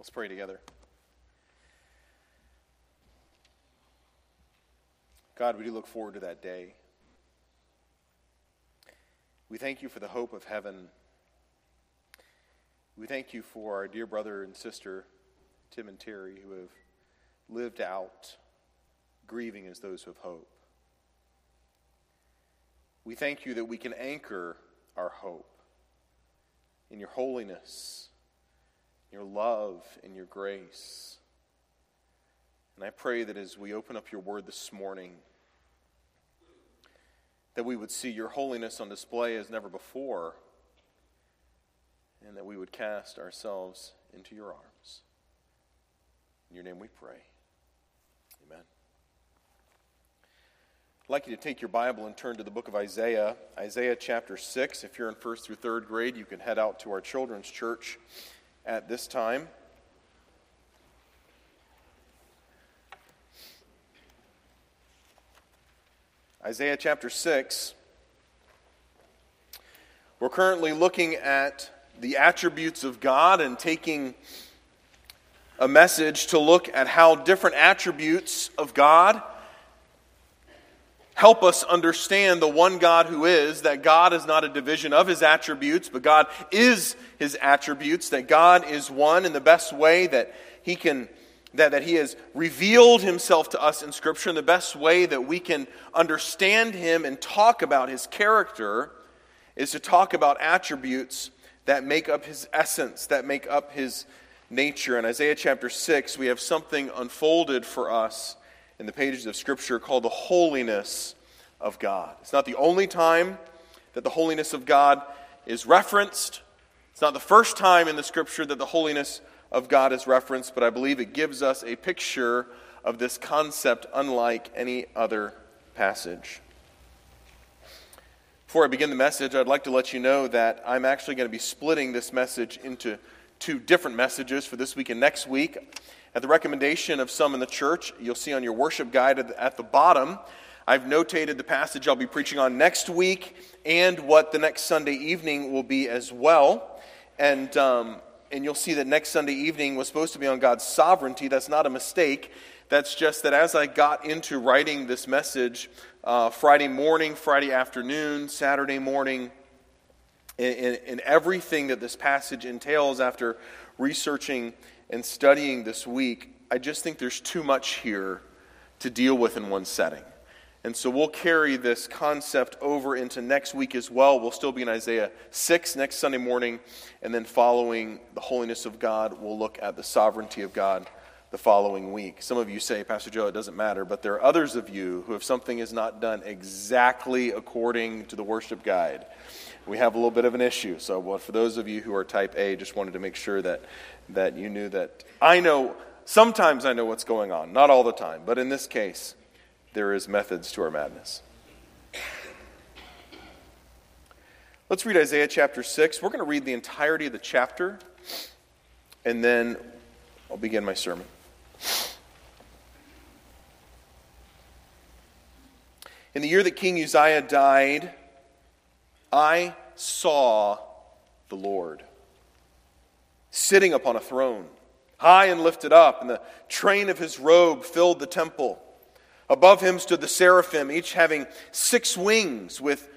Let's pray together. God, we do look forward to that day. We thank you for the hope of heaven. We thank you for our dear brother and sister, Tim and Terry, who have lived out grieving as those who have hope. We thank you that we can anchor our hope in your holiness, your love, and your grace. And I pray that as we open up your word this morning, that we would see your holiness on display as never before, and that we would cast ourselves into your arms. In your name we pray. Amen. I'd like you to take your Bible and turn to the book of Isaiah, Isaiah chapter 6. If you're in first through third grade, you can head out to our children's church at this time. Isaiah chapter 6. We're currently looking at the attributes of God and taking a message to look at how different attributes of God help us understand the one God who is, that God is not a division of his attributes, but God is his attributes, that God is one in the best way that he can that, that he has revealed himself to us in scripture in the best way that we can understand him and talk about his character is to talk about attributes that make up his essence, that make up his nature. In Isaiah chapter 6, we have something unfolded for us in the pages of Scripture called the holiness of God. It's not the only time that the holiness of God is referenced. It's not the first time in the Scripture that the holiness of God is referenced, but I believe it gives us a picture of this concept unlike any other passage. Before I begin the message, I'd like to let you know that I'm actually going to be splitting this message into two different messages for this week and next week. At the recommendation of some in the church, you'll see on your worship guide at the bottom, I've notated the passage I'll be preaching on next week and what the next Sunday evening will be as well. And, um, and you'll see that next Sunday evening was supposed to be on God's sovereignty. That's not a mistake. That's just that as I got into writing this message uh, Friday morning, Friday afternoon, Saturday morning, and everything that this passage entails after researching and studying this week, I just think there's too much here to deal with in one setting. And so we'll carry this concept over into next week as well. We'll still be in Isaiah 6 next Sunday morning. And then following the holiness of God, we'll look at the sovereignty of God the following week. Some of you say, Pastor Joe, it doesn't matter. But there are others of you who, if something is not done exactly according to the worship guide, we have a little bit of an issue. So, well, for those of you who are type A, just wanted to make sure that, that you knew that I know, sometimes I know what's going on, not all the time, but in this case, there is methods to our madness. Let's read Isaiah chapter 6. We're going to read the entirety of the chapter, and then I'll begin my sermon. In the year that King Uzziah died, I saw the Lord sitting upon a throne, high and lifted up, and the train of his robe filled the temple. Above him stood the seraphim, each having six wings. With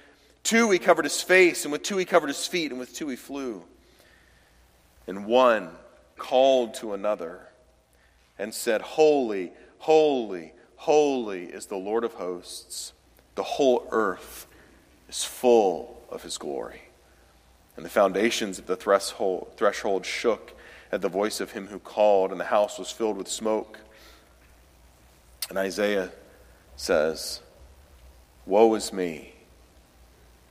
two he covered his face, and with two he covered his feet, and with two he flew. And one called to another and said, Holy, holy, holy is the Lord of hosts. The whole earth is full of his glory. And the foundations of the threshold, threshold shook at the voice of him who called, and the house was filled with smoke. And Isaiah says, Woe is me,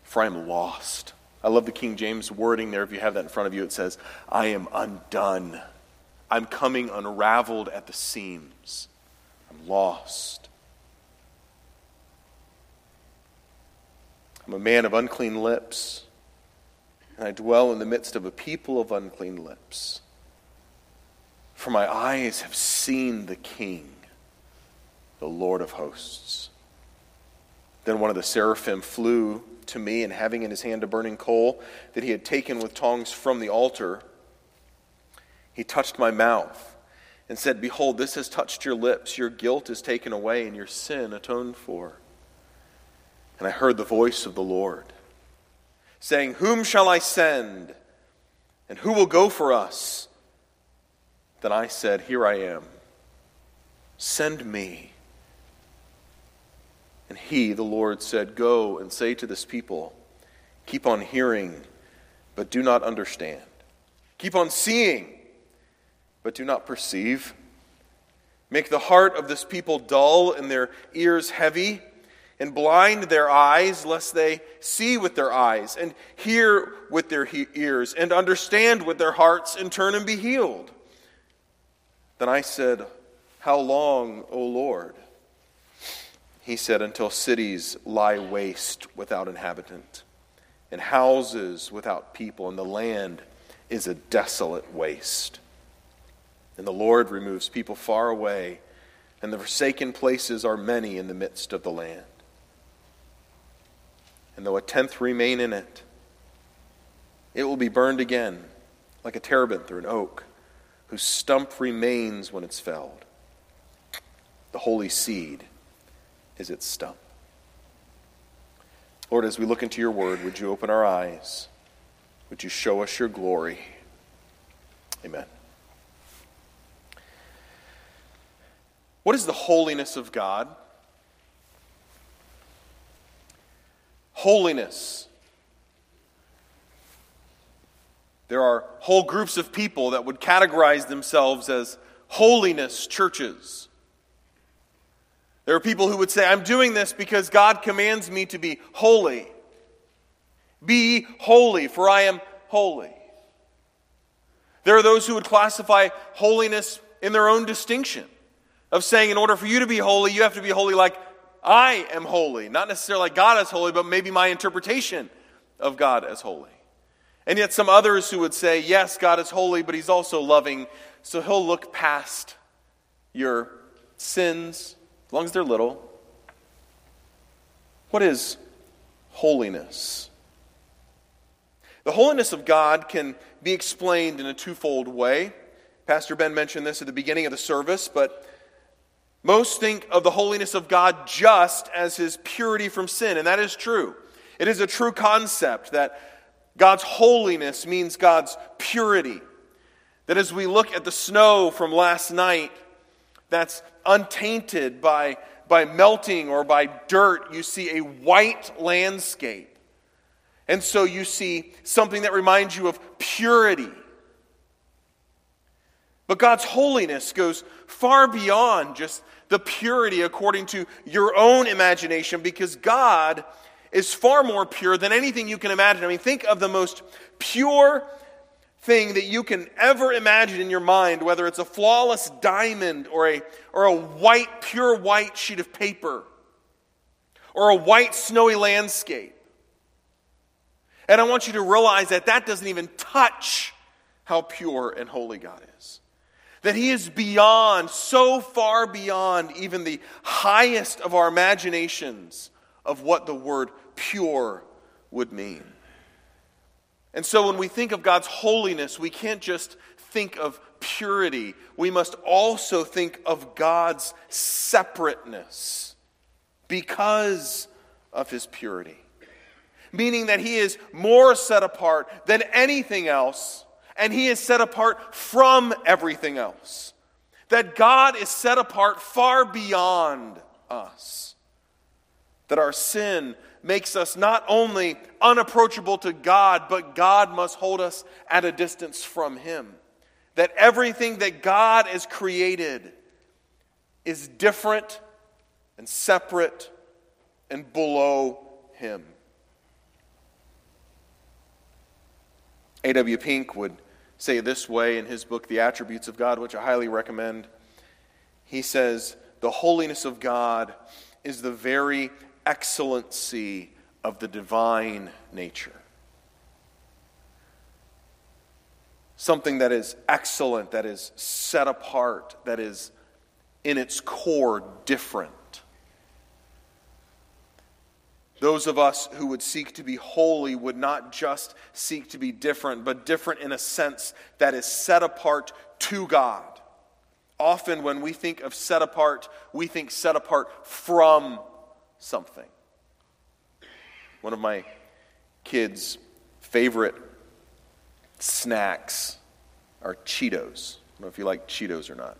for I am lost. I love the King James wording there. If you have that in front of you, it says, I am undone. I'm coming unraveled at the seams. I'm lost. I'm a man of unclean lips, and I dwell in the midst of a people of unclean lips. For my eyes have seen the King, the Lord of hosts. Then one of the seraphim flew to me, and having in his hand a burning coal that he had taken with tongs from the altar, He touched my mouth and said, Behold, this has touched your lips. Your guilt is taken away and your sin atoned for. And I heard the voice of the Lord saying, Whom shall I send? And who will go for us? Then I said, Here I am. Send me. And he, the Lord, said, Go and say to this people, Keep on hearing, but do not understand. Keep on seeing but do not perceive. Make the heart of this people dull and their ears heavy, and blind their eyes, lest they see with their eyes, and hear with their he- ears, and understand with their hearts, and turn and be healed. Then I said, How long, O Lord? He said, Until cities lie waste without inhabitant, and houses without people, and the land is a desolate waste. And the Lord removes people far away, and the forsaken places are many in the midst of the land. And though a tenth remain in it, it will be burned again, like a terebinth or an oak, whose stump remains when it's felled. The holy seed is its stump. Lord, as we look into your word, would you open our eyes? Would you show us your glory? Amen. What is the holiness of God? Holiness. There are whole groups of people that would categorize themselves as holiness churches. There are people who would say, I'm doing this because God commands me to be holy. Be holy, for I am holy. There are those who would classify holiness in their own distinction of saying, in order for you to be holy, you have to be holy like I am holy. Not necessarily God is holy, but maybe my interpretation of God as holy. And yet, some others who would say, yes, God is holy, but He's also loving, so He'll look past your sins, as long as they're little. What is holiness? The holiness of God can be explained in a twofold way. Pastor Ben mentioned this at the beginning of the service, but most think of the holiness of God just as his purity from sin, and that is true. It is a true concept that God's holiness means God's purity. That as we look at the snow from last night, that's untainted by, by melting or by dirt, you see a white landscape. And so you see something that reminds you of purity. But God's holiness goes far beyond just the purity according to your own imagination because God is far more pure than anything you can imagine. I mean, think of the most pure thing that you can ever imagine in your mind, whether it's a flawless diamond or a, or a white, pure white sheet of paper or a white, snowy landscape. And I want you to realize that that doesn't even touch how pure and holy God is. That He is beyond, so far beyond even the highest of our imaginations of what the word pure would mean. And so when we think of God's holiness, we can't just think of purity, we must also think of God's separateness because of His purity. Meaning that He is more set apart than anything else and he is set apart from everything else. That God is set apart far beyond us. That our sin makes us not only unapproachable to God, but God must hold us at a distance from him. That everything that God has created is different and separate and below him. A.W. Pink would say this way in his book, The Attributes of God, which I highly recommend. He says, The holiness of God is the very excellency of the divine nature. Something that is excellent, that is set apart, that is in its core different. Those of us who would seek to be holy would not just seek to be different, but different in a sense that is set apart to God. Often, when we think of set apart, we think set apart from something. One of my kids' favorite snacks are Cheetos. I don't know if you like Cheetos or not.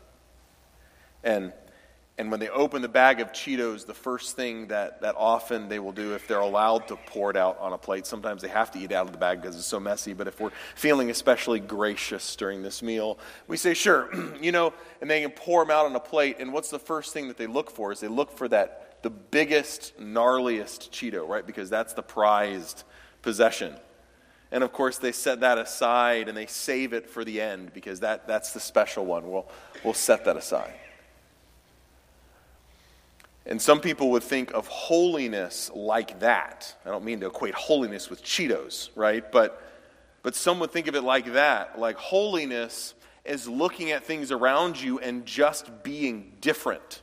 And and when they open the bag of Cheetos, the first thing that, that often they will do, if they're allowed to pour it out on a plate, sometimes they have to eat out of the bag because it's so messy. But if we're feeling especially gracious during this meal, we say, sure, you know, and they can pour them out on a plate. And what's the first thing that they look for? Is they look for that, the biggest, gnarliest Cheeto, right? Because that's the prized possession. And of course, they set that aside and they save it for the end because that, that's the special one. We'll, we'll set that aside. And some people would think of holiness like that. I don't mean to equate holiness with Cheetos, right? But, but some would think of it like that. Like holiness is looking at things around you and just being different,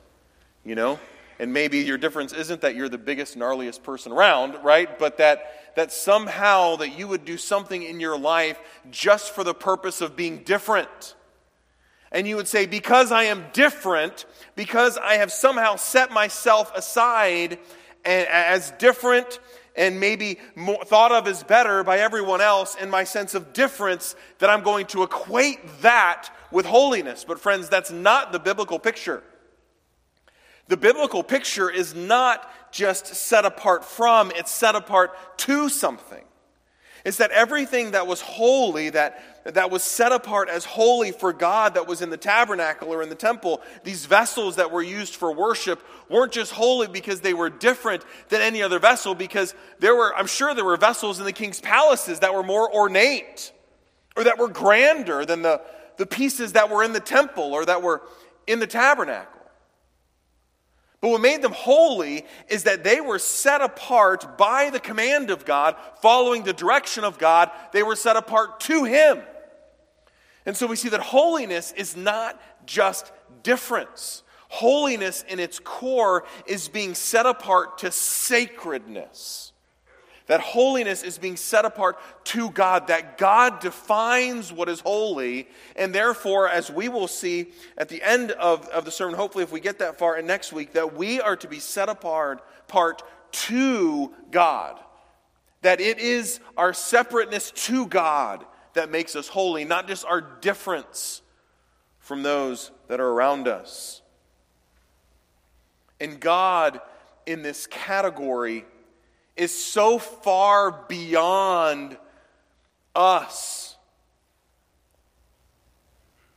you know? And maybe your difference isn't that you're the biggest, gnarliest person around, right? But that, that somehow that you would do something in your life just for the purpose of being different and you would say, Because I am different, because I have somehow set myself aside as different and maybe more, thought of as better by everyone else, in my sense of difference, that I'm going to equate that with holiness. But, friends, that's not the biblical picture. The biblical picture is not just set apart from, it's set apart to something. It's that everything that was holy, that, that was set apart as holy for God, that was in the tabernacle or in the temple, these vessels that were used for worship weren't just holy because they were different than any other vessel, because there were, I'm sure there were vessels in the king's palaces that were more ornate or that were grander than the, the pieces that were in the temple or that were in the tabernacle. But what made them holy is that they were set apart by the command of God, following the direction of God. They were set apart to Him. And so we see that holiness is not just difference. Holiness in its core is being set apart to sacredness. That holiness is being set apart to God, that God defines what is holy, and therefore, as we will see at the end of, of the sermon, hopefully, if we get that far, and next week, that we are to be set apart part to God. That it is our separateness to God that makes us holy, not just our difference from those that are around us. And God, in this category, is so far beyond us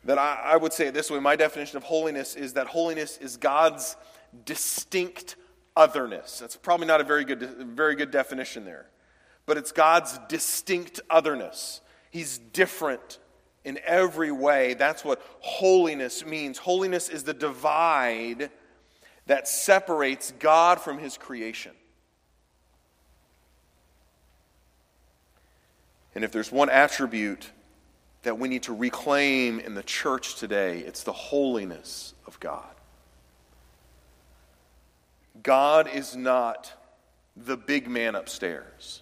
that I, I, would say it this way my definition of holiness is that holiness is God's distinct otherness. That's probably not a very good, very good definition there, but it's God's distinct otherness. He's different in every way. That's what holiness means. Holiness is the divide that separates God from his creation. And if there's one attribute that we need to reclaim in the church today, it's the holiness of God. God is not the big man upstairs.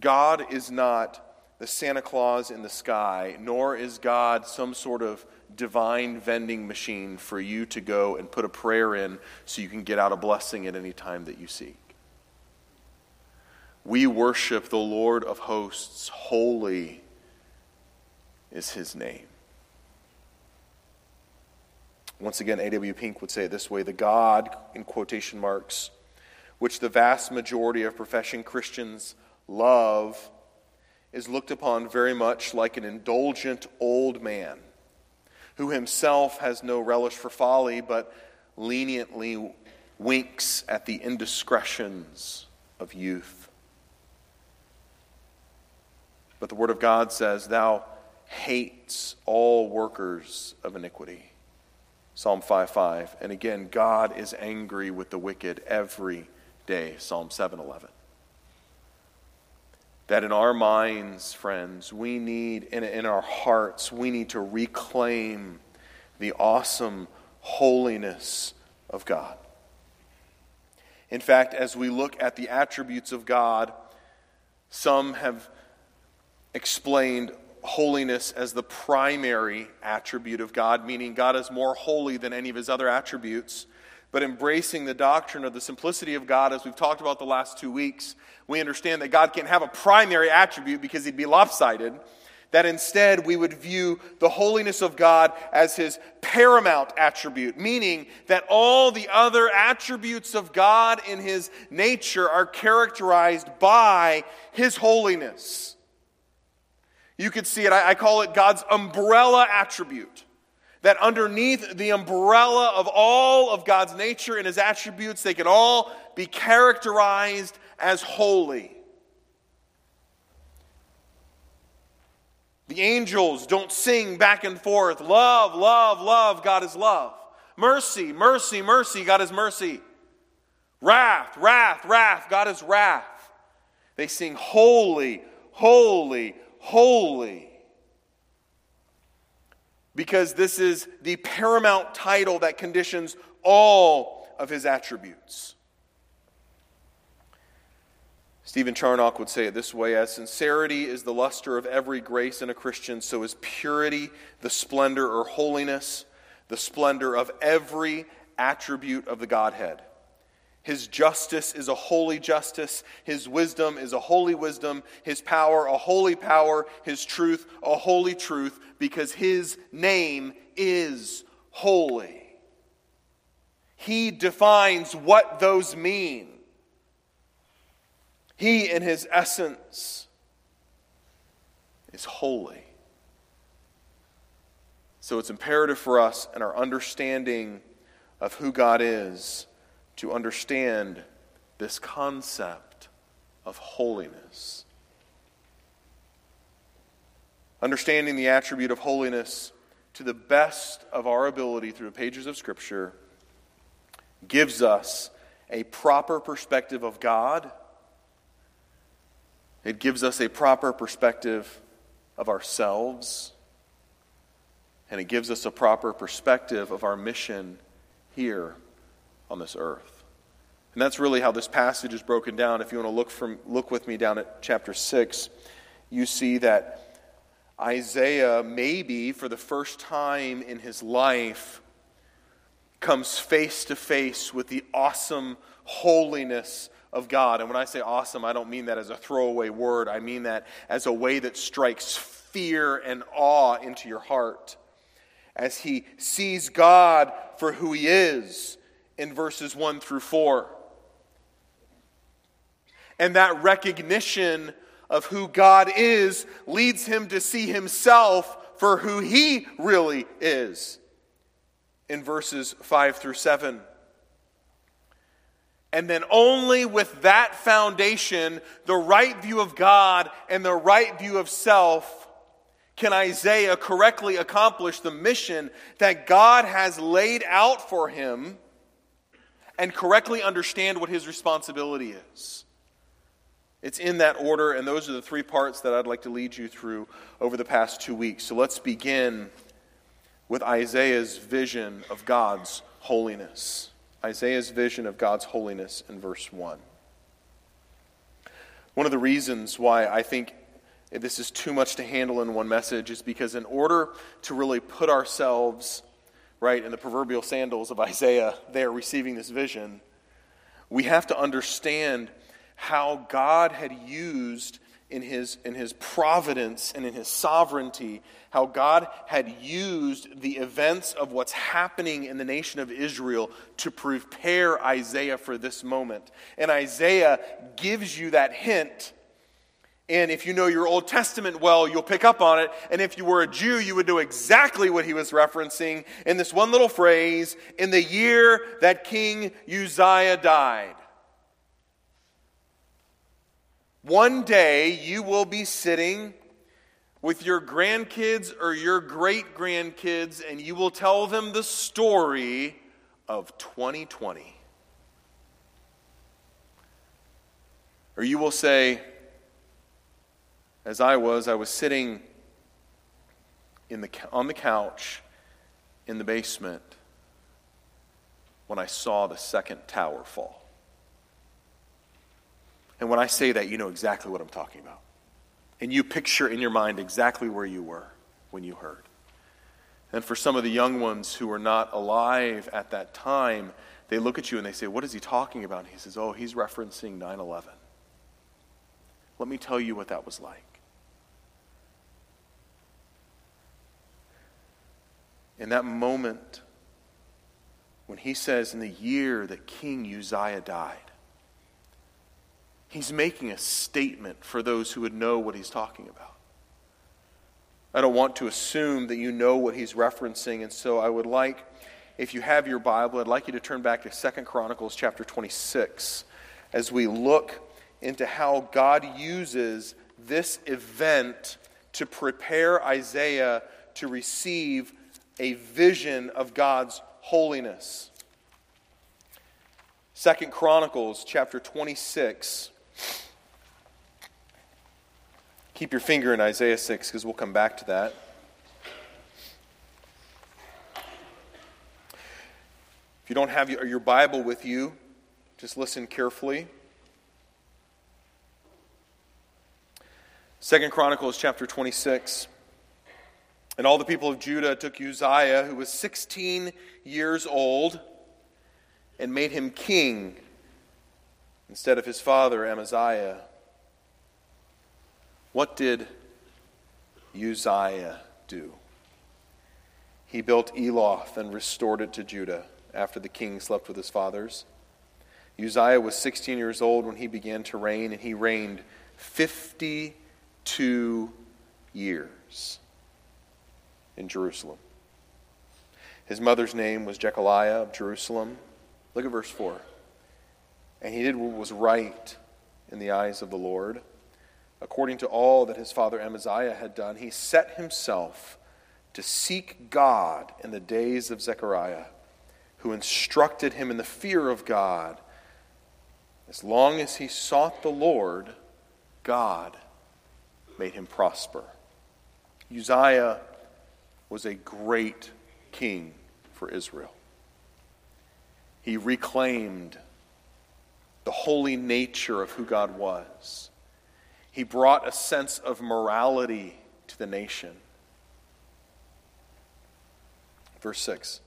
God is not the Santa Claus in the sky, nor is God some sort of divine vending machine for you to go and put a prayer in so you can get out a blessing at any time that you seek. We worship the Lord of hosts. Holy is his name. Once again, A.W. Pink would say it this way the God, in quotation marks, which the vast majority of professing Christians love, is looked upon very much like an indulgent old man who himself has no relish for folly, but leniently winks at the indiscretions of youth. But the Word of God says, Thou hates all workers of iniquity. Psalm 5 5. And again, God is angry with the wicked every day. Psalm 7 11. That in our minds, friends, we need, in, in our hearts, we need to reclaim the awesome holiness of God. In fact, as we look at the attributes of God, some have explained holiness as the primary attribute of God, meaning God is more holy than any of his other attributes. But embracing the doctrine of the simplicity of God, as we've talked about the last two weeks, we understand that God can't have a primary attribute because he'd be lopsided. That instead we would view the holiness of God as his paramount attribute, meaning that all the other attributes of God in his nature are characterized by his holiness. You could see it, I, call it God's umbrella attribute. That underneath the umbrella of all of God's nature and his attributes, they can all be characterized as holy. The angels don't sing back and forth, love, love, love, God is love. Mercy, mercy, mercy, God is mercy. Wrath, wrath, wrath, God is wrath. They sing holy, holy, holy. Because this is the paramount title that conditions all of his attributes. Stephen Charnock would say it this way As sincerity is the luster of every grace in a Christian, so is purity the splendor or holiness, the splendor of every attribute of the Godhead. His justice is a holy justice. His wisdom is a holy wisdom. His power, a holy power. His truth, a holy truth, because his name is holy. He defines what those mean. He, in his essence, is holy. So it's imperative for us in our understanding of who God is to understand this concept of holiness. Understanding the attribute of holiness to the best of our ability through the pages of Scripture gives us a proper perspective of God. It gives us a proper perspective of ourselves. And it gives us a proper perspective of our mission here on this earth. And that's really how this passage is broken down. If you want to look, from, look with me down at chapter 6, you see that Isaiah, maybe for the first time in his life, comes face to face with the awesome holiness of God. And when I say awesome, I don't mean that as a throwaway word, I mean that as a way that strikes fear and awe into your heart. As he sees God for who he is in verses 1 through 4. And that recognition of who God is leads him to see himself for who he really is in verses 5 through 7. And then only with that foundation, the right view of God and the right view of self, can Isaiah correctly accomplish the mission that God has laid out for him and correctly understand what his responsibility is. It's in that order, and those are the three parts that I'd like to lead you through over the past two weeks. So let's begin with Isaiah's vision of God's holiness. Isaiah's vision of God's holiness in verse 1. One of the reasons why I think this is too much to handle in one message is because, in order to really put ourselves right, in the proverbial sandals of Isaiah there receiving this vision, we have to understand how God had used in his, in his providence and in his sovereignty, how God had used the events of what's happening in the nation of Israel to prepare Isaiah for this moment. And Isaiah gives you that hint and if you know your Old Testament well, you'll pick up on it. And if you were a Jew, you would know exactly what he was referencing in this one little phrase in the year that King Uzziah died. One day you will be sitting with your grandkids or your great grandkids, and you will tell them the story of 2020. Or you will say, as I was, I was sitting in the, on the couch in the basement when I saw the second tower fall. And when I say that, you know exactly what I'm talking about. And you picture in your mind exactly where you were when you heard. And for some of the young ones who were not alive at that time, they look at you and they say, What is he talking about? And he says, Oh, he's referencing 9 11. Let me tell you what that was like. In that moment, when he says, In the year that King Uzziah died, he's making a statement for those who would know what he's talking about. I don't want to assume that you know what he's referencing, and so I would like, if you have your Bible, I'd like you to turn back to Second Chronicles chapter 26 as we look into how God uses this event to prepare Isaiah to receive a vision of God's holiness. Second Chronicles chapter 26 Keep your finger in Isaiah 6 because we'll come back to that. If you don't have your Bible with you, just listen carefully. Second Chronicles chapter 26. And all the people of Judah took Uzziah, who was 16 years old, and made him king instead of his father Amaziah. What did Uzziah do? He built Eloth and restored it to Judah after the king slept with his fathers. Uzziah was 16 years old when he began to reign, and he reigned 52 years in Jerusalem. His mother's name was Jecoliah of Jerusalem. Look at verse 4. And he did what was right in the eyes of the Lord according to all that his father Amaziah had done, he set himself to seek God in the days of Zechariah, who instructed him in the fear of God. As long as he sought the Lord, God made him prosper. Uzziah was a great king for Israel. He reclaimed the holy nature of who God was. He brought a sense of morality to the nation. Verse 6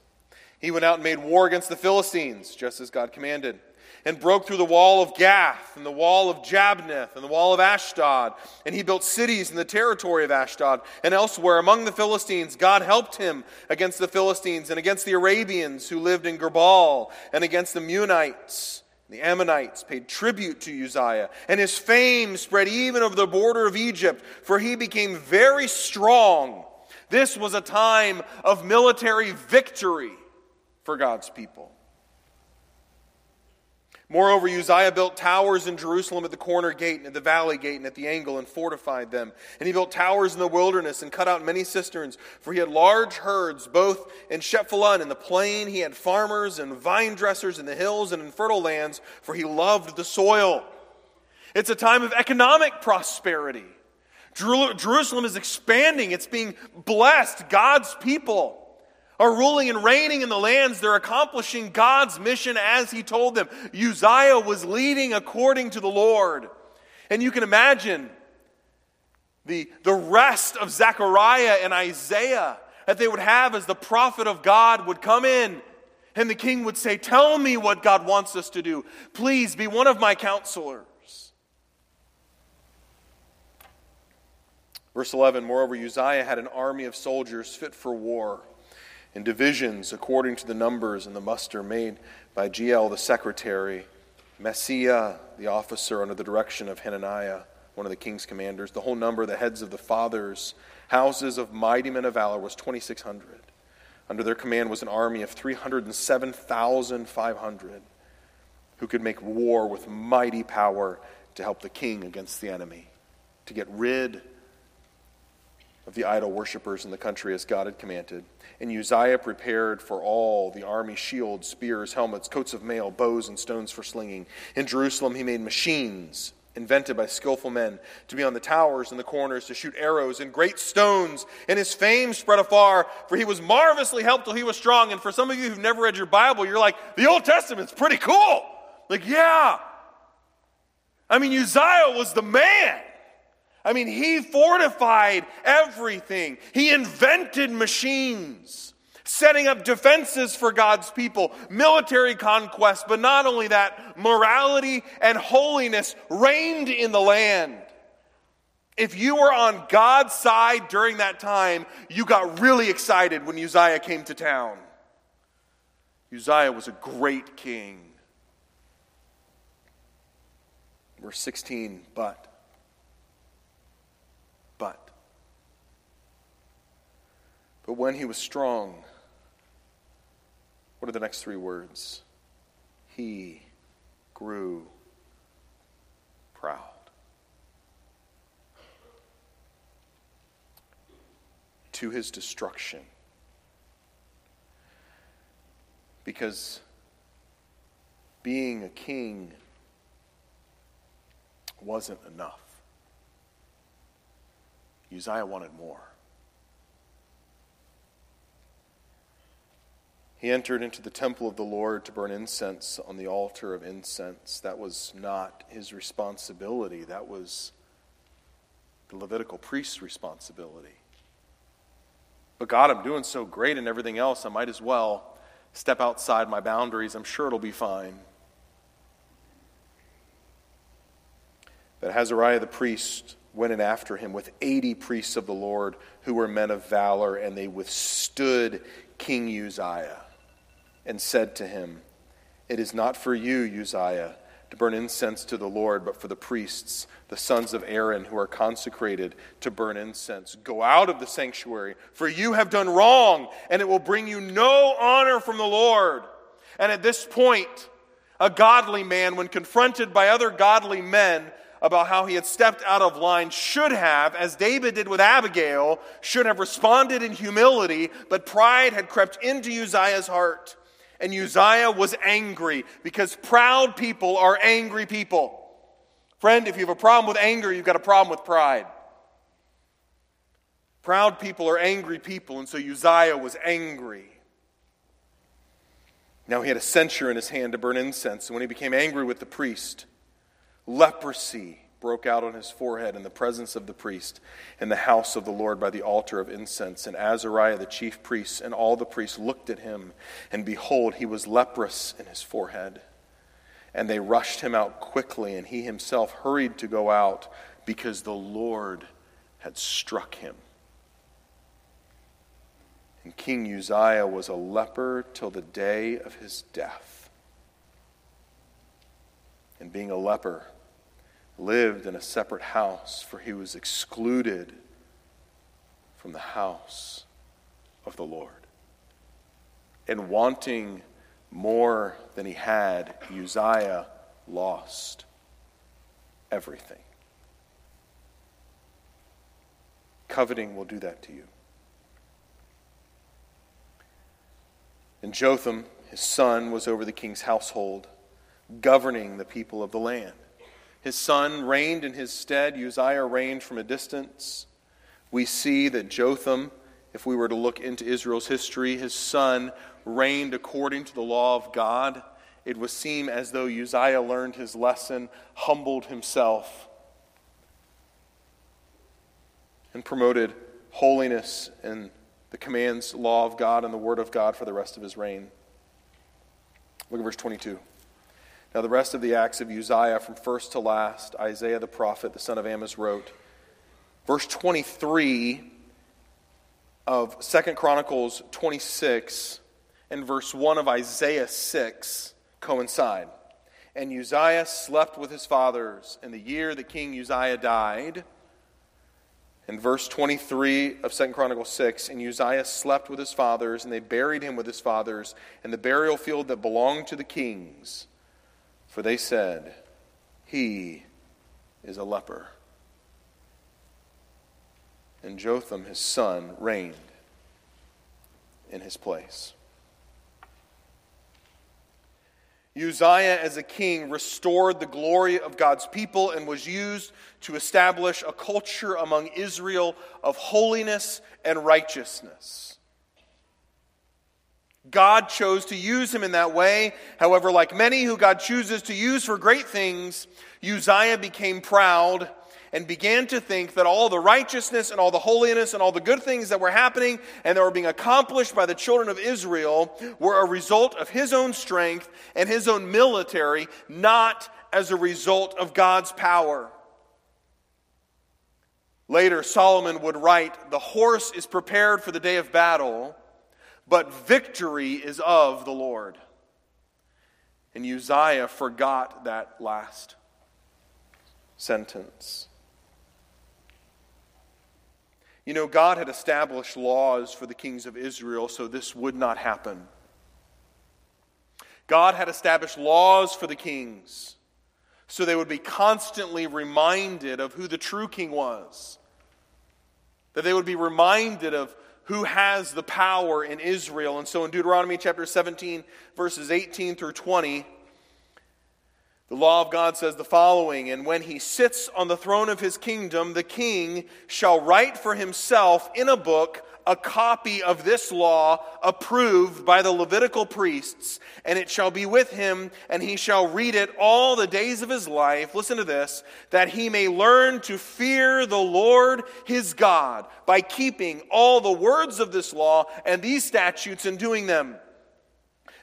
He went out and made war against the Philistines, just as God commanded, and broke through the wall of Gath, and the wall of Jabneh, and the wall of Ashdod. And he built cities in the territory of Ashdod and elsewhere among the Philistines. God helped him against the Philistines and against the Arabians who lived in Gurbaal and against the Meunites the Ammonites paid tribute to Uzziah, and his fame spread even over the border of Egypt, for he became very strong. This was a time of military victory for God's people. Moreover, Uzziah built towers in Jerusalem at the corner gate and at the valley gate and at the angle and fortified them. And he built towers in the wilderness and cut out many cisterns, for he had large herds both in Shephelah and in the plain. He had farmers and vine dressers in the hills and in fertile lands, for he loved the soil. It's a time of economic prosperity. Jerusalem is expanding, it's being blessed. God's people are ruling and reigning in the lands. They're accomplishing God's mission as He told them. Uzziah was leading according to the Lord. And you can imagine the, the rest of Zechariah and Isaiah that they would have as the prophet of God would come in. And the king would say, Tell me what God wants us to do. Please be one of my counselors. Verse 11 Moreover, Uzziah had an army of soldiers fit for war in divisions according to the numbers and the muster made by Jeiel the secretary, Maaseiah the officer under the direction of Hananiah, one of the king's commanders. The whole number of the heads of the fathers' houses of mighty men of valor was 2,600. Under their command was an army of 307,500 who could make war with mighty power to help the king against the enemy, to get rid of the idol worshippers in the country as God had commanded. And Uzziah prepared for all the army shields, spears, helmets, coats of mail, bows, and stones for slinging. In Jerusalem, he made machines invented by skillful men to be on the towers and the corners to shoot arrows and great stones. And his fame spread afar, for he was marvelously helped till he was strong. And for some of you who've never read your Bible, you're like, the Old Testament's pretty cool. Like, yeah. I mean, Uzziah was the man. I mean, he fortified everything, he invented machines, setting up defenses for God's people, military conquest, but not only that, morality and holiness reigned in the land. If you were on God's side during that time, you got really excited when Uzziah came to town. Uzziah was a great king. Verse 16, but. But when he was strong, what are the next three words? He grew proud. To his destruction. Because being a king wasn't enough. Uzziah wanted more. He entered into the temple of the Lord to burn incense on the altar of incense. That was not his responsibility, that was the Levitical priest's responsibility. But God, I'm doing so great and everything else, I might as well step outside my boundaries. I'm sure it'll be fine. But Azariah the priest went in after him with 80 priests of the Lord who were men of valor, and they withstood King Uzziah and said to him, It is not for you, Uzziah, to burn incense to the Lord, but for the priests, the sons of Aaron, who are consecrated to burn incense. Go out of the sanctuary, for you have done wrong, and it will bring you no honor from the Lord. And at this point, a godly man, when confronted by other godly men, about how he had stepped out of line should have, as David did with Abigail, should have responded in humility, but pride had crept into Uzziah's heart. And Uzziah was angry because proud people are angry people. Friend, if you have a problem with anger, you've got a problem with pride. Proud people are angry people, and so Uzziah was angry. Now he had a censer in his hand to burn incense, and when he became angry with the priest, Leprosy broke out on his forehead in the presence of the priest in the house of the Lord by the altar of incense. And Azariah, the chief priest, and all the priests looked at him, and behold, he was leprous in his forehead. And they rushed him out quickly, and he himself hurried to go out because the Lord had struck him. And King Uzziah was a leper till the day of his death. And being a leper, lived in a separate house, for he was excluded from the house of the Lord. And wanting more than he had, Uzziah lost everything. Coveting will do that to you. And Jotham, his son, was over the king's household, governing the people of the land. His son reigned in his stead. Uzziah reigned from a distance. We see that Jotham, if we were to look into Israel's history, his son reigned according to the law of God. It would seem as though Uzziah learned his lesson, humbled himself, and promoted holiness and the commands, law of God, and the word of God for the rest of his reign. Look at verse 22. Now, the rest of the acts of Uzziah from first to last, Isaiah the prophet, the son of Amos, wrote. Verse 23 of Second Chronicles 26 and verse 1 of Isaiah 6 coincide. And Uzziah slept with his fathers in the year that King Uzziah died. In verse 23 of Second Chronicles 6, and Uzziah slept with his fathers, and they buried him with his fathers in the burial field that belonged to the kings for they said, He is a leper. And Jotham, his son, reigned in his place. Uzziah, as a king, restored the glory of God's people and was used to establish a culture among Israel of holiness and righteousness. God chose to use him in that way. However, like many who God chooses to use for great things, Uzziah became proud and began to think that all the righteousness and all the holiness and all the good things that were happening and that were being accomplished by the children of Israel were a result of his own strength and his own military, not as a result of God's power. Later, Solomon would write, The horse is prepared for the day of battle, but victory is of the Lord. And Uzziah forgot that last sentence. You know, God had established laws for the kings of Israel so this would not happen. God had established laws for the kings so they would be constantly reminded of who the true king was, that they would be reminded of who has the power in Israel. And so in Deuteronomy chapter 17, verses 18 through 20, the law of God says the following And when he sits on the throne of his kingdom, the king shall write for himself in a book a copy of this law approved by the Levitical priests, and it shall be with him, and he shall read it all the days of his life. Listen to this that he may learn to fear the Lord his God by keeping all the words of this law and these statutes and doing them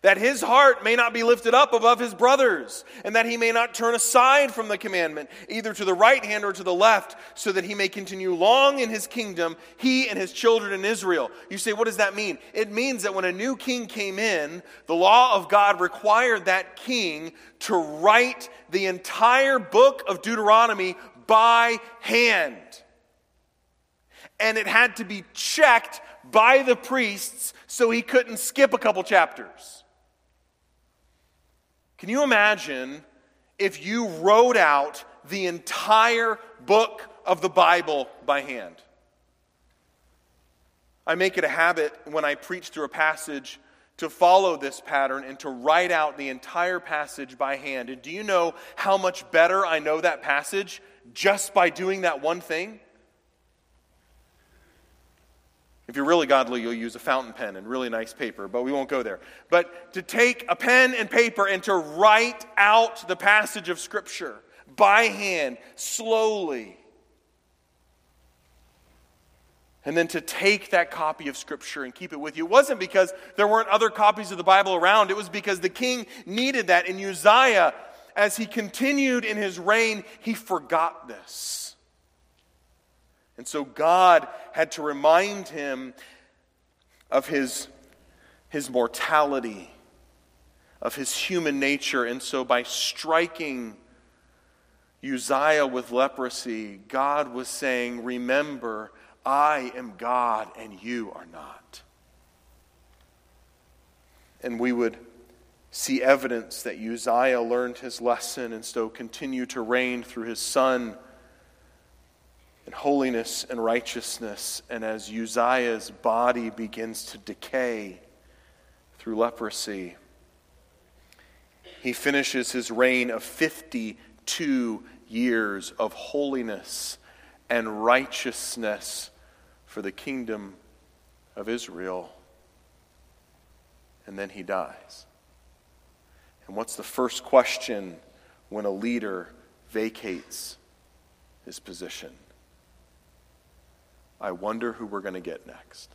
that his heart may not be lifted up above his brothers, and that he may not turn aside from the commandment, either to the right hand or to the left, so that he may continue long in his kingdom, he and his children in Israel. You say, what does that mean? It means that when a new king came in, the law of God required that king to write the entire book of Deuteronomy by hand. And it had to be checked by the priests so he couldn't skip a couple chapters. Can you imagine if you wrote out the entire book of the Bible by hand? I make it a habit when I preach through a passage to follow this pattern and to write out the entire passage by hand. And do you know how much better I know that passage just by doing that one thing? If you're really godly, you'll use a fountain pen and really nice paper, but we won't go there. But to take a pen and paper and to write out the passage of Scripture by hand, slowly, and then to take that copy of Scripture and keep it with you. It wasn't because there weren't other copies of the Bible around, it was because the king needed that. And Uzziah, as he continued in his reign, he forgot this. And so God had to remind him of his, his mortality, of his human nature. And so by striking Uzziah with leprosy, God was saying, Remember, I am God and you are not. And we would see evidence that Uzziah learned his lesson and so continue to reign through his son in holiness and righteousness, and as Uzziah's body begins to decay through leprosy, he finishes his reign of 52 years of holiness and righteousness for the kingdom of Israel. And then he dies. And what's the first question when a leader vacates his position? I wonder who we're going to get next.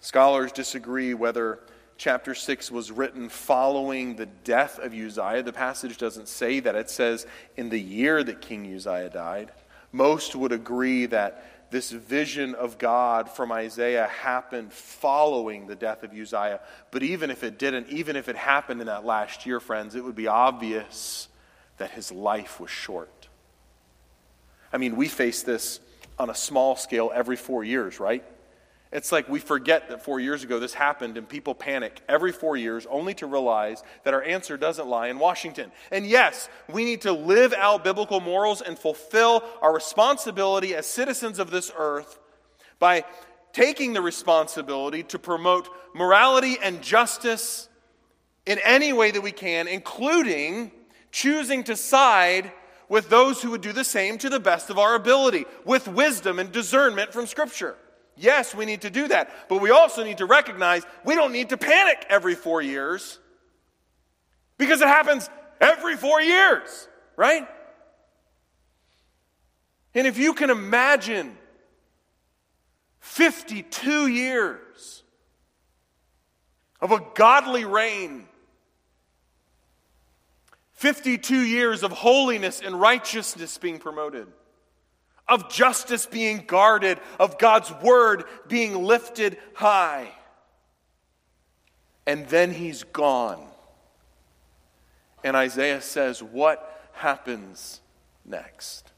Scholars disagree whether chapter 6 was written following the death of Uzziah. The passage doesn't say that, it says in the year that King Uzziah died. Most would agree that this vision of God from Isaiah happened following the death of Uzziah. But even if it didn't, even if it happened in that last year, friends, it would be obvious that his life was short. I mean, we face this on a small scale every four years, right? It's like we forget that four years ago this happened and people panic every four years only to realize that our answer doesn't lie in Washington. And yes, we need to live out biblical morals and fulfill our responsibility as citizens of this earth by taking the responsibility to promote morality and justice in any way that we can, including choosing to side with those who would do the same to the best of our ability, with wisdom and discernment from Scripture. Yes, we need to do that. But we also need to recognize we don't need to panic every four years because it happens every four years, right? And if you can imagine 52 years of a godly reign, 52 years of holiness and righteousness being promoted of justice being guarded, of God's word being lifted high. And then he's gone. And Isaiah says, What happens next?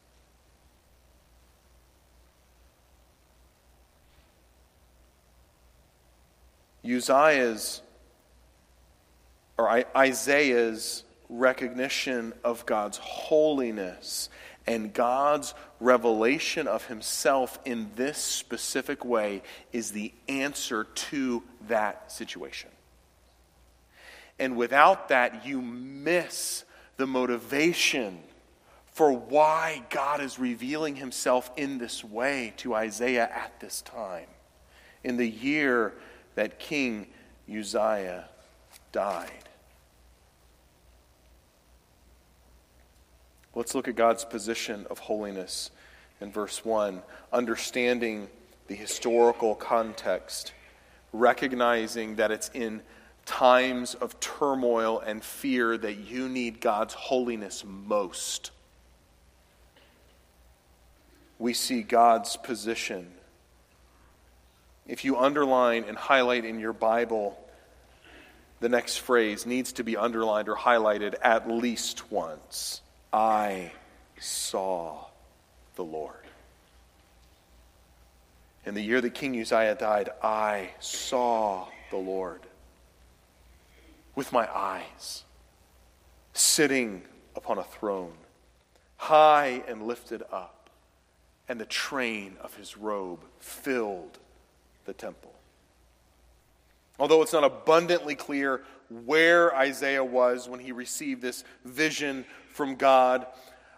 Uzziah's or Isaiah's recognition of God's holiness and God's revelation of himself in this specific way is the answer to that situation. And without that, you miss the motivation for why God is revealing himself in this way to Isaiah at this time, in the year that King Uzziah died. Let's look at God's position of holiness in verse 1, understanding the historical context, recognizing that it's in times of turmoil and fear that you need God's holiness most. We see God's position. If you underline and highlight in your Bible, the next phrase needs to be underlined or highlighted at least once. I saw the Lord. In the year that King Uzziah died, I saw the Lord with my eyes, sitting upon a throne, high and lifted up, and the train of his robe filled the temple. Although it's not abundantly clear where Isaiah was when he received this vision from God,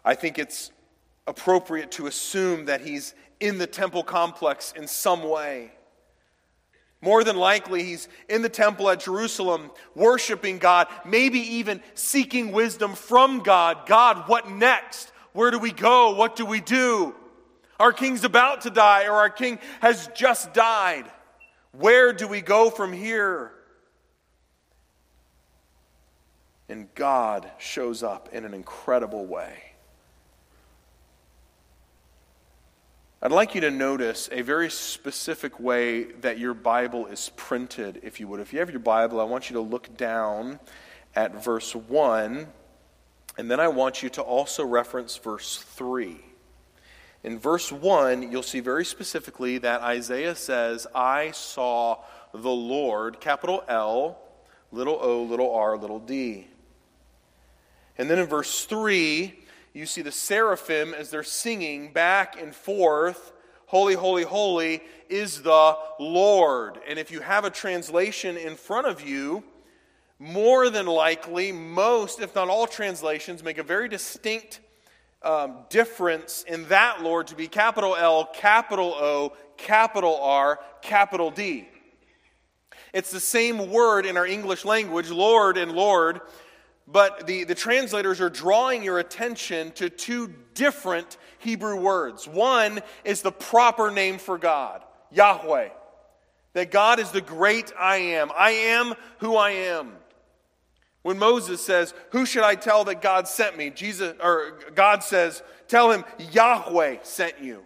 I think it's appropriate to assume that he's in the temple complex in some way. More than likely, he's in the temple at Jerusalem, worshiping God, maybe even seeking wisdom from God. God, what next? Where do we go? What do we do? Our king's about to die, or our king has just died. Where do we go from here? And God shows up in an incredible way. I'd like you to notice a very specific way that your Bible is printed, if you would. If you have your Bible, I want you to look down at verse 1, and then I want you to also reference verse 3. In verse 1, you'll see very specifically that Isaiah says, I saw the Lord, capital L, little o, little r, little d. And then in verse 3, you see the seraphim as they're singing back and forth, Holy, holy, holy is the Lord. And if you have a translation in front of you, more than likely, most, if not all translations, make a very distinct um, difference in that Lord to be capital L, capital O, capital R, capital D. It's the same word in our English language, Lord and Lord, but the, the translators are drawing your attention to two different Hebrew words. One is the proper name for God, Yahweh. That God is the great I am. I am who I am. When Moses says, Who should I tell that God sent me? Jesus or God says, Tell him Yahweh sent you.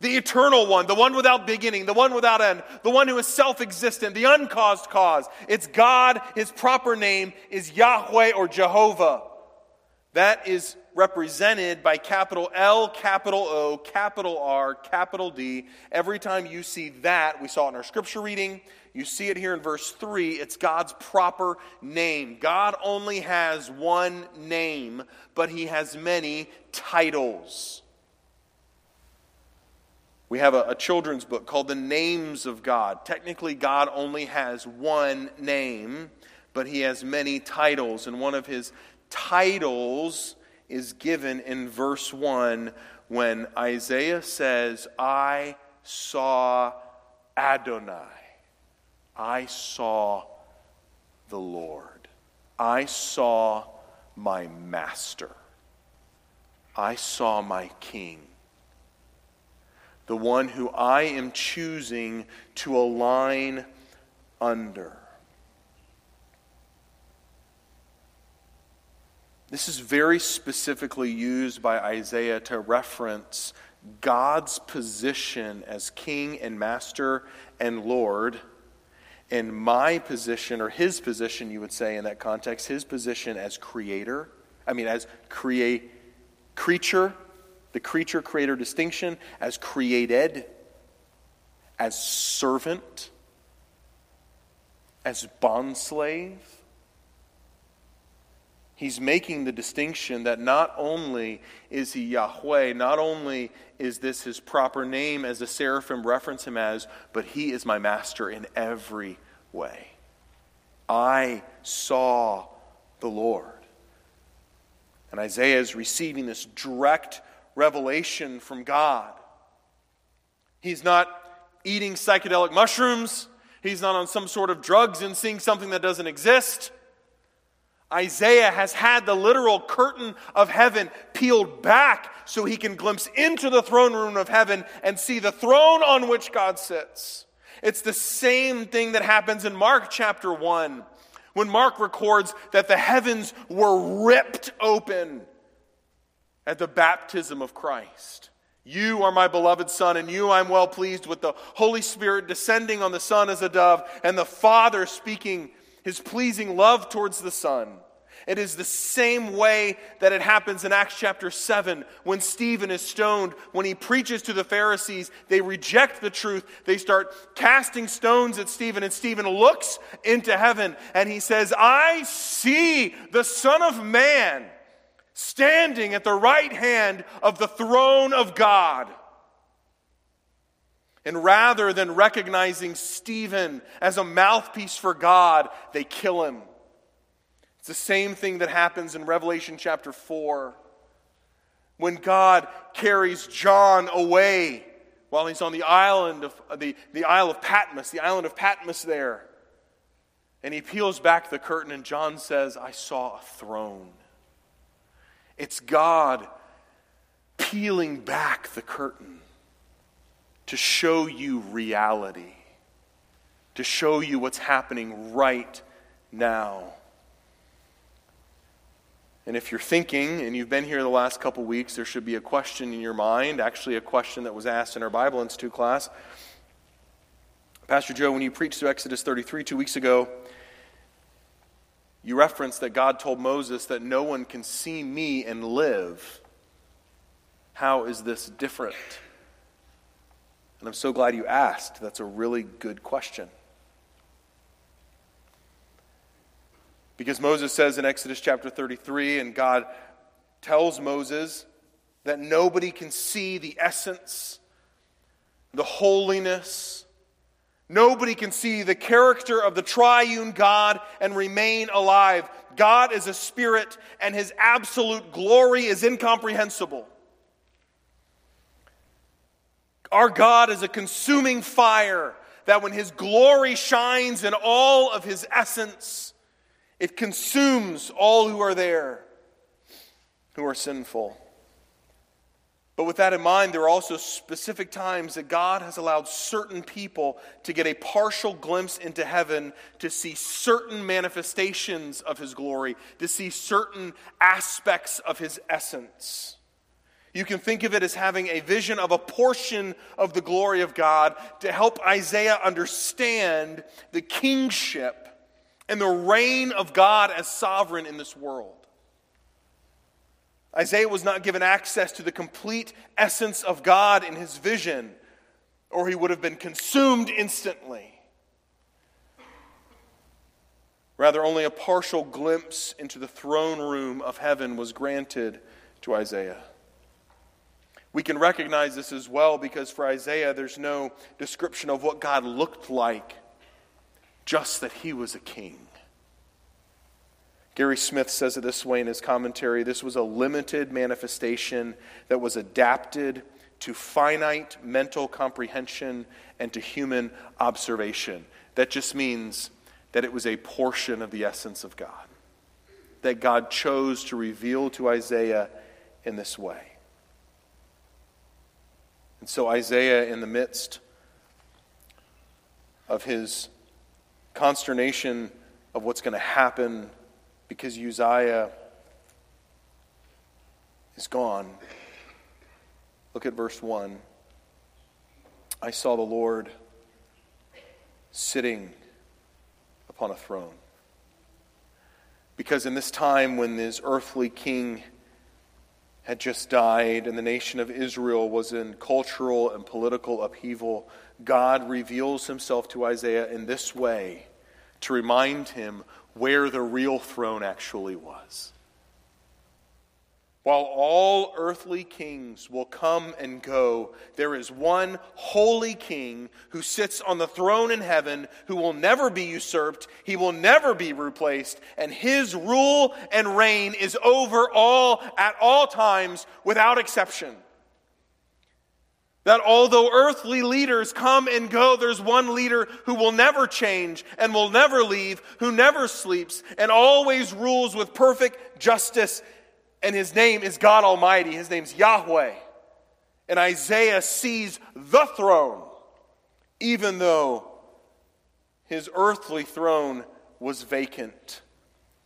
The eternal one, the one without beginning, the one without end, the one who is self existent, the uncaused cause. It's God. His proper name is Yahweh or Jehovah. That is represented by capital L, capital O, capital R, capital D. Every time you see that, we saw it in our scripture reading, you see it here in verse 3, it's God's proper name. God only has one name, but he has many titles. We have a, a, children's book called The Names of God. Technically, God only has one name, but he has many titles. And one of his titles is given in verse 1 when Isaiah says, I saw Adonai. I saw the Lord. I saw my master. I saw my king. The one who I am choosing to align under. This is very specifically used by Isaiah to reference God's position as king and master and Lord, and my position, or his position, you would say in that context, his position as creator, I mean, as create, creature, the creature creator distinction, as created, as servant, as bondslave He's making the distinction that not only is he Yahweh, not only is this his proper name as the seraphim reference him as, but he is my master in every way. I saw the Lord. And Isaiah is receiving this direct revelation from God. He's not eating psychedelic mushrooms, he's not on some sort of drugs and seeing something that doesn't exist. Isaiah has had the literal curtain of heaven peeled back so he can glimpse into the throne room of heaven and see the throne on which God sits. It's the same thing that happens in Mark chapter 1 when Mark records that the heavens were ripped open at the baptism of Christ. You are my beloved Son, and you I'm well pleased with the Holy Spirit descending on the Son as a dove, and the Father speaking his pleasing love towards the Son. It is the same way that it happens in Acts chapter 7 when Stephen is stoned. When he preaches to the Pharisees, they reject the truth. They start casting stones at Stephen, and Stephen looks into heaven and he says, I see the Son of Man standing at the right hand of the throne of God. And rather than recognizing Stephen as a mouthpiece for God, they kill him. It's the same thing that happens in Revelation chapter 4 when God carries John away while he's on the island of the, the Isle of Patmos, the island of Patmos there. And he peels back the curtain, and John says, I saw a throne. It's God peeling back the curtain to show you reality, to show you what's happening right now. And if you're thinking, and you've been here the last couple weeks, there should be a question in your mind, actually, a question that was asked in our Bible Institute class. Pastor Joe, when you preached through Exodus 33 two weeks ago, you reference that God told Moses that no one can see me and live. How is this different? And I'm so glad you asked. That's a really good question. Because Moses says in Exodus chapter 33, and God tells Moses that nobody can see the essence, the holiness, nobody can see the character of the triune God and remain alive. God is a spirit, and his absolute glory is incomprehensible. Our God is a consuming fire that when His glory shines in all of His essence, it consumes all who are there who are sinful. But with that in mind, there are also specific times that God has allowed certain people to get a partial glimpse into heaven to see certain manifestations of His glory, to see certain aspects of His essence. You can think of it as having a vision of a portion of the glory of God to help Isaiah understand the kingship and the reign of God as sovereign in this world. Isaiah was not given access to the complete essence of God in his vision, or he would have been consumed instantly. Rather, only a partial glimpse into the throne room of heaven was granted to Isaiah. We can recognize this as well because for Isaiah, there's no description of what God looked like, just that he was a king. Gary Smith says it this way in his commentary this was a limited manifestation that was adapted to finite mental comprehension and to human observation. That just means that it was a portion of the essence of God. That God chose to reveal to Isaiah in this way. And so, Isaiah, in the midst of his consternation of what's going to happen because Uzziah is gone, look at verse 1. I saw the Lord sitting upon a throne. Because in this time when this earthly king had just died and the nation of Israel was in cultural and political upheaval, God reveals himself to Isaiah in this way to remind him where the real throne actually was. While all earthly kings will come and go, there is one holy king who sits on the throne in heaven, who will never be usurped, he will never be replaced, and his rule and reign is over all at all times without exception. That although earthly leaders come and go, there's one leader who will never change and will never leave, who never sleeps, and always rules with perfect justice and his name is God Almighty. His name's Yahweh. And Isaiah sees the throne, even though his earthly throne was vacant.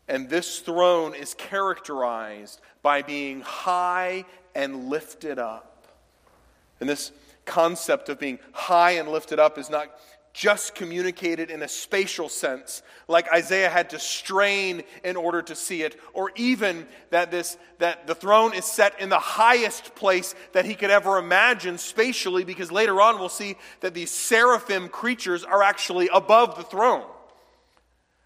And this throne is characterized by being high and lifted up. And this concept of being high and lifted up is not just communicated in a spatial sense, like Isaiah had to strain in order to see it, or even that, this, that the throne is set in the highest place that he could ever imagine spatially, because later on we'll see that these seraphim creatures are actually above the throne.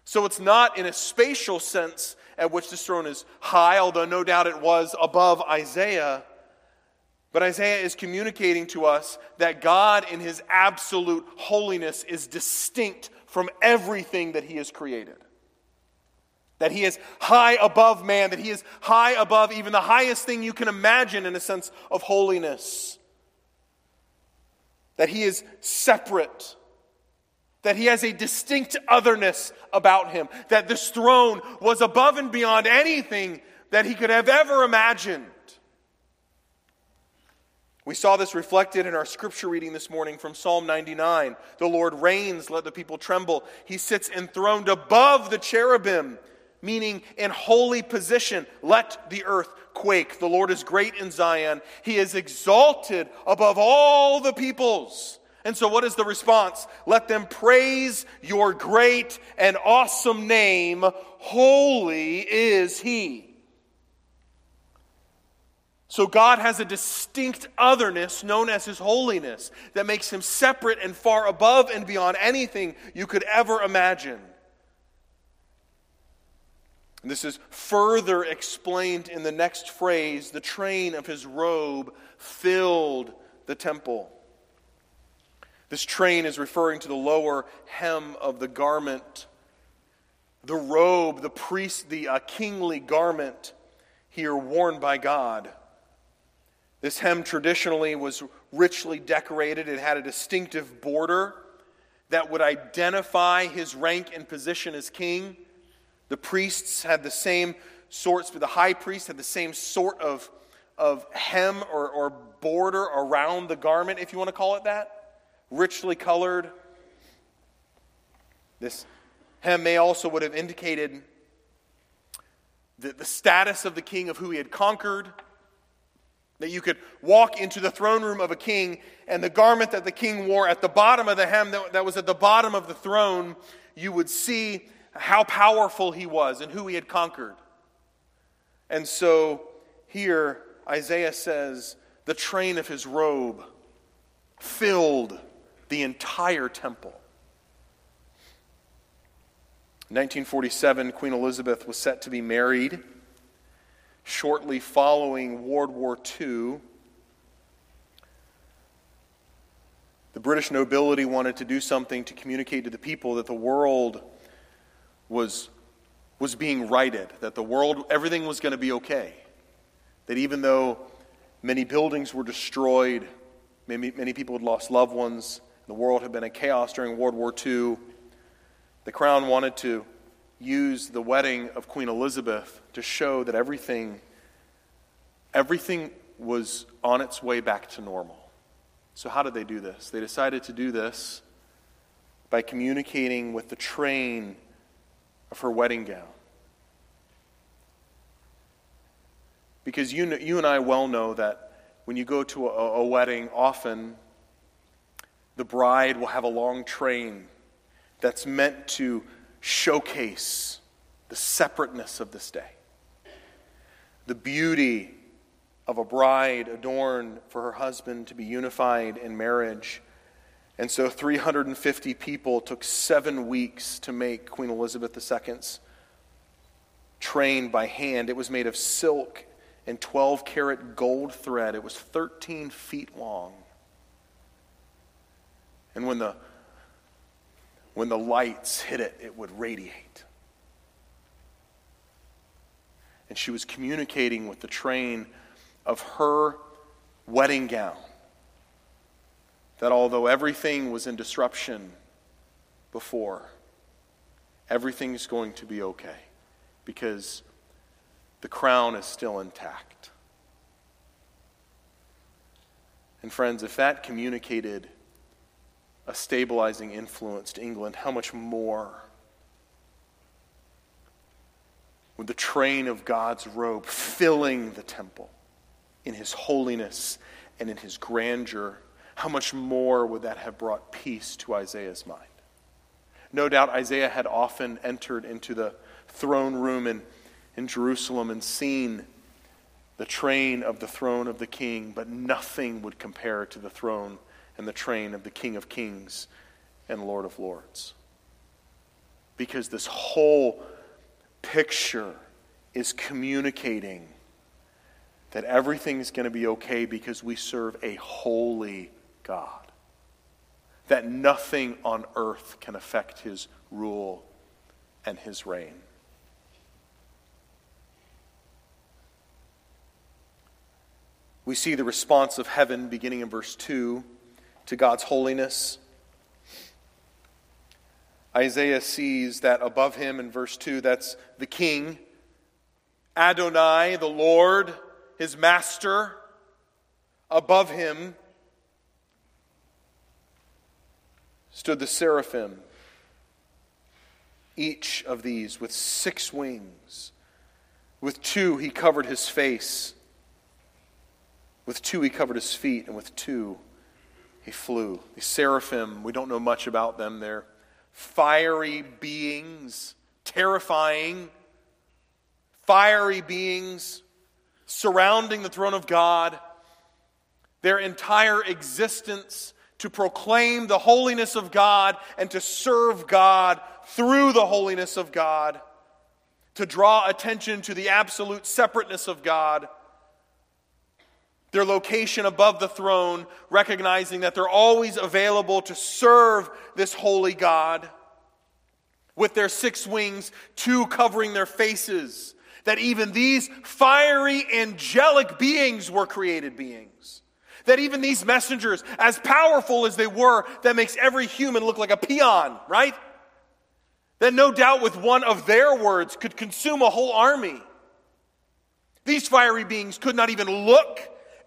So it's not in a spatial sense at which this throne is high, although no doubt it was above Isaiah. But Isaiah is communicating to us that God, in his absolute holiness, is distinct from everything that he has created. That he is high above man, that he is high above even the highest thing you can imagine in a sense of holiness. That he is separate. That he has a distinct otherness about him. That this throne was above and beyond anything that he could have ever imagined. We saw this reflected in our scripture reading this morning from Psalm 99. The Lord reigns, let the people tremble. He sits enthroned above the cherubim, meaning in holy position. Let the earth quake. The Lord is great in Zion. He is exalted above all the peoples. And so, what is the response? Let them praise your great and awesome name. Holy is He. So God has a distinct otherness known as His holiness that makes Him separate and far above and beyond anything you could ever imagine. And this is further explained in the next phrase the train of His robe filled the temple. This train is referring to the lower hem of the garment, the robe, the priest, the uh, kingly garment here worn by God. This hem traditionally was richly decorated. It had a distinctive border that would identify his rank and position as king. The priests had the same sorts, the high priest had the same sort of, of hem or, or border around the garment, if you want to call it that, richly colored. This hem may also would have indicated the, the status of the king of who he had conquered that you could walk into the throne room of a king, and the garment that the king wore at the bottom of the hem that, that was at the bottom of the throne, you would see how powerful he was and who he had conquered. And so here, Isaiah says, the train of his robe filled the entire temple. In 1947, Queen Elizabeth was set to be married shortly following World War II. The British nobility wanted to do something to communicate to the people that the world was, was being righted, that the world, everything was going to be okay. That even though many buildings were destroyed, Many, many people had lost loved ones. The world had been in chaos during World War II. The crown wanted to use the wedding of Queen Elizabeth to show that everything, everything was on its way back to normal. So, how did they do this? They decided to do this by communicating with the train of her wedding gown. Because you, you and I well know that when you go to a, a wedding, often the bride will have a long train that's meant to showcase the separateness of this day, the beauty of a bride adorned for her husband to be unified in marriage. And so 350 people took seven weeks to make Queen Elizabeth II's train by hand. It was made of silk and 12 karat gold thread. It was 13 feet long. And when the when the lights hit it, it would radiate. And she was communicating with the train of her wedding gown that although everything was in disruption before, everything is going to be okay because the crown is still intact. And, friends, if that communicated a stabilizing influence to England, how much more would the train of God's robe filling the temple in his holiness and in his grandeur, how much more would that have brought peace to Isaiah's mind? No doubt Isaiah had often entered into the throne room in, in Jerusalem and seen the train of the throne of the king, but nothing would compare to the throne and the train of the King of Kings and Lord of Lords. Because this whole picture is communicating that everything is going to be okay because we serve a holy God. That nothing on earth can affect his rule and his reign. We see the response of heaven beginning in verse 2 to God's holiness. Isaiah sees that above him in verse 2, that's the king, Adonai, the Lord, his master. Above him stood the seraphim, each of these with six wings. With two, he covered his face. With two, he covered his feet. And with two, he flew. The seraphim, we don't know much about them. They're fiery beings, terrifying, fiery beings surrounding the throne of God. Their entire existence to proclaim the holiness of God and to serve God through the holiness of God, to draw attention to the absolute separateness of God their location above the throne, recognizing that they're always available to serve this holy God. With their six wings, two covering their faces, that even these fiery angelic beings were created beings. That even these messengers, as powerful as they were, that makes every human look like a peon, right? That no doubt with one of their words could consume a whole army. These fiery beings could not even look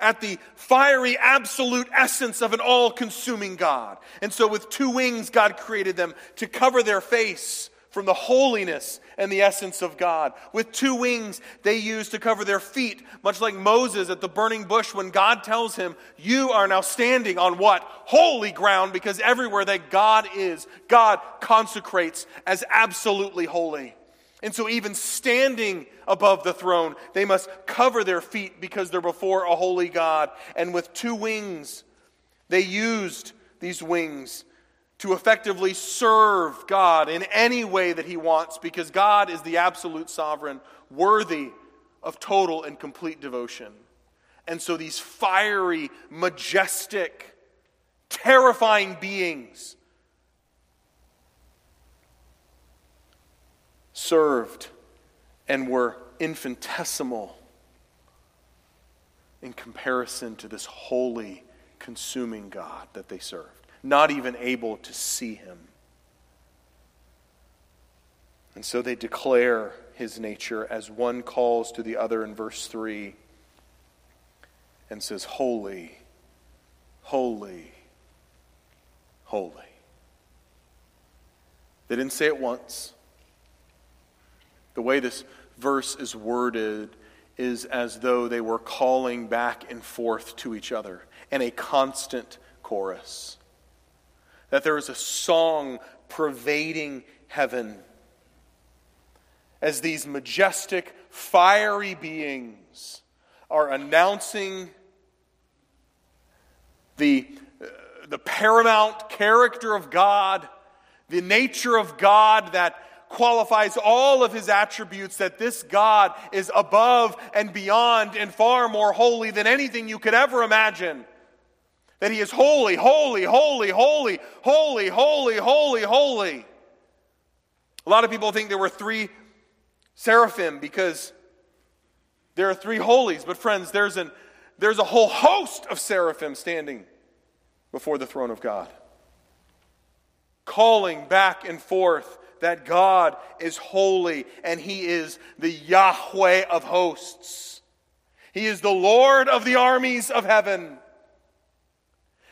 at the fiery, absolute essence of an all consuming God. And so, with two wings, God created them to cover their face from the holiness and the essence of God. With two wings, they use to cover their feet, much like Moses at the burning bush when God tells him, You are now standing on what? Holy ground, because everywhere that God is, God consecrates as absolutely holy. And so, even standing above the throne, they must cover their feet because they're before a holy God. And with two wings, they used these wings to effectively serve God in any way that He wants because God is the absolute sovereign, worthy of total and complete devotion. And so, these fiery, majestic, terrifying beings served and were infinitesimal in comparison to this holy consuming God that they served, not even able to see him. And so they declare his nature as one calls to the other in verse 3 and says, Holy, holy, holy. They didn't say it once. The way this verse is worded is as though they were calling back and forth to each other in a constant chorus. That there is a song pervading heaven as these majestic, fiery beings are announcing the, uh, the paramount character of God, the nature of God that qualifies all of his attributes, that this God is above and beyond and far more holy than anything you could ever imagine. That he is holy, holy, holy, holy, holy, holy, holy, holy. A lot of people think there were three seraphim because there are three holies. But, friends, there's, an, there's a whole host of seraphim standing before the throne of God, calling back and forth that God is holy and He is the Yahweh of hosts. He is the Lord of the armies of heaven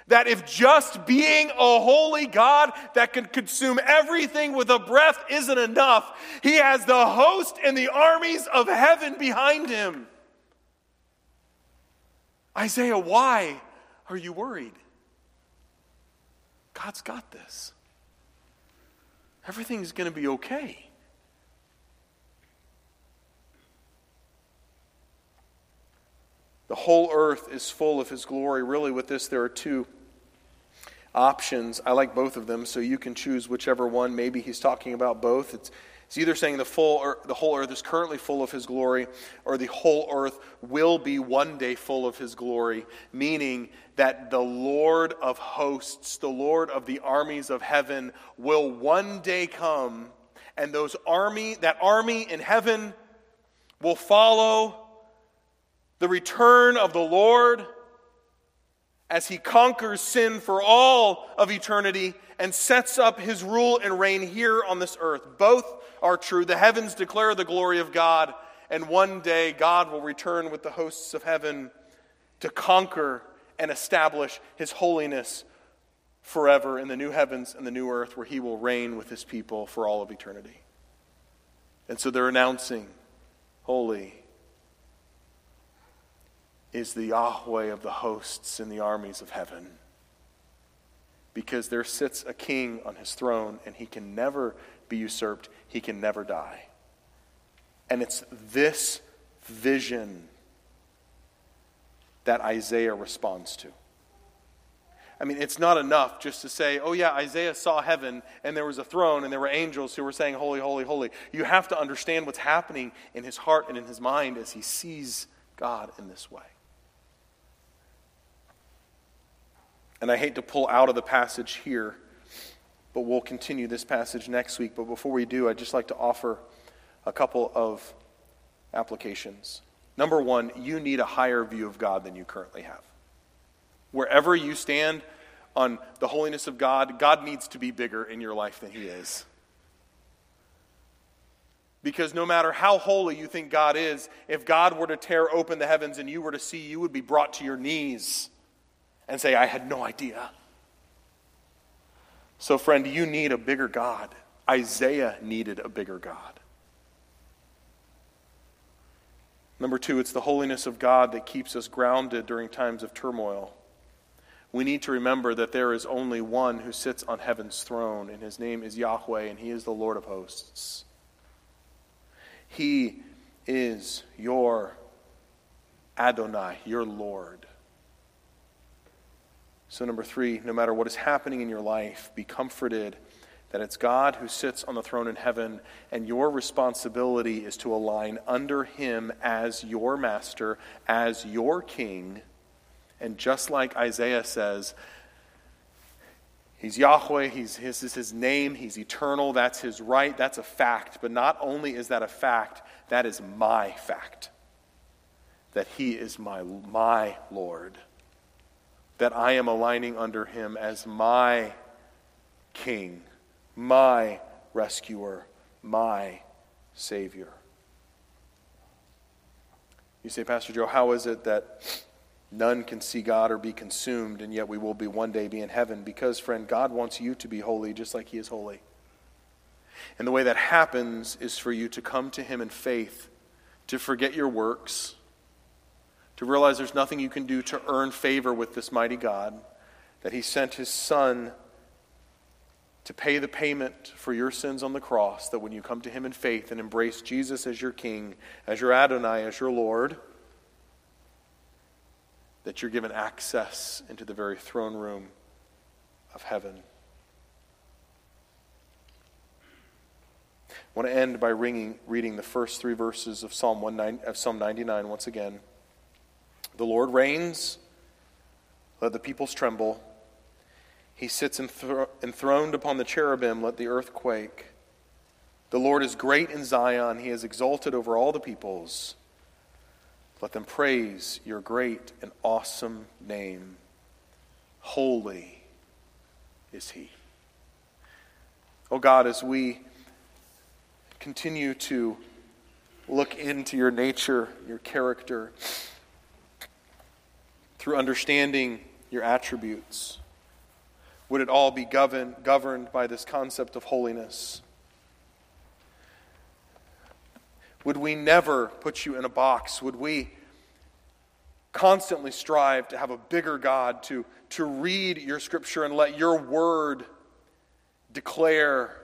that if just being a holy God that can consume everything with a breath isn't enough, he has the host and the armies of heaven behind him. Isaiah, why are you worried? God's got this. Everything's going to be okay. The whole earth is full of his glory. Really, with this, there are two options. I like both of them, so you can choose whichever one. Maybe he's talking about both. It's, it's either saying the, full the whole earth is currently full of his glory, or the whole earth will be one day full of his glory, meaning that the Lord of hosts, the Lord of the armies of heaven, will one day come, and those army, that army in heaven will follow the return of the Lord as he conquers sin for all of eternity and sets up his rule and reign here on this earth. Both are true. The heavens declare the glory of God, and one day God will return with the hosts of heaven to conquer and establish his holiness forever in the new heavens and the new earth where he will reign with his people for all of eternity. And so they're announcing, Holy, is the Yahweh of the hosts in the armies of heaven. Because there sits a king on his throne, and he can never be usurped, he can never die. And it's this vision that Isaiah responds to. I mean, it's not enough just to say, oh, yeah, Isaiah saw heaven and there was a throne and there were angels who were saying, Holy, holy, holy. You have to understand what's happening in his heart and in his mind as he sees God in this way. And I hate to pull out of the passage here, but we'll continue this passage next week. But before we do, I'd just like to offer a couple of applications. Number one, you need a higher view of God than you currently have. Wherever you stand on the holiness of God, God needs to be bigger in your life than He is. Because no matter how holy you think God is, if God were to tear open the heavens and you were to see, you would be brought to your knees and say, I had no idea. So, friend, you need a bigger God. Isaiah needed a bigger God. Number two, it's the holiness of God that keeps us grounded during times of turmoil. We need to remember that there is only one who sits on heaven's throne, and his name is Yahweh, and he is the Lord of hosts. He is your Adonai, your Lord. So, number three, no matter what is happening in your life, be comforted that it's God who sits on the throne in heaven, and your responsibility is to align under Him as your master, as your king. And just like Isaiah says, He's Yahweh, he's, his is his name, he's eternal, that's his right, that's a fact. But not only is that a fact, that is my fact. That he is my, my Lord that I am aligning under him as my king, my rescuer, my savior. You say, Pastor Joe, how is it that none can see God or be consumed, and yet we will be one day be in heaven? Because, friend, God wants you to be holy just like He is holy. And the way that happens is for you to come to Him in faith, to forget your works, to realize there's nothing you can do to earn favor with this mighty God, that He sent His Son pay the payment for your sins on the cross, that when you come to Him in faith and embrace Jesus as your King, as your Adonai, as your Lord, that you're given access into the very throne room of heaven. I want to end by ringing, reading the first three verses of Psalm, of Psalm 99 once again. The Lord reigns, let the peoples tremble. He sits enthroned upon the cherubim, let the earth quake. The Lord is great in Zion, he is exalted over all the peoples. Let them praise your great and awesome name. Holy is he. Oh God, as we continue to look into your nature, your character, through understanding your attributes, would it all be governed, by this concept of holiness? Would we never put you in a box? Would we constantly strive to have a bigger God, to, to read your scripture and let your word declare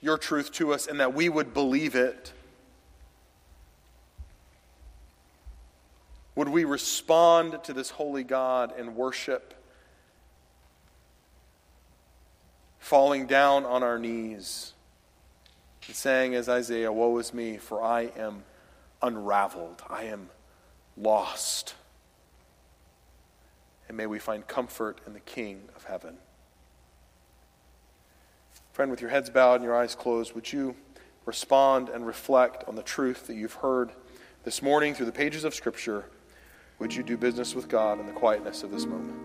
your truth to us and that we would believe it? Would we respond to this holy God in worship? Falling down on our knees and saying, as Isaiah, Woe is me, for I am unraveled, I am lost. And may we find comfort in the King of heaven. Friend, with your heads bowed and your eyes closed, would you respond and reflect on the truth that you've heard this morning through the pages of Scripture? Would you do business with God in the quietness of this moment?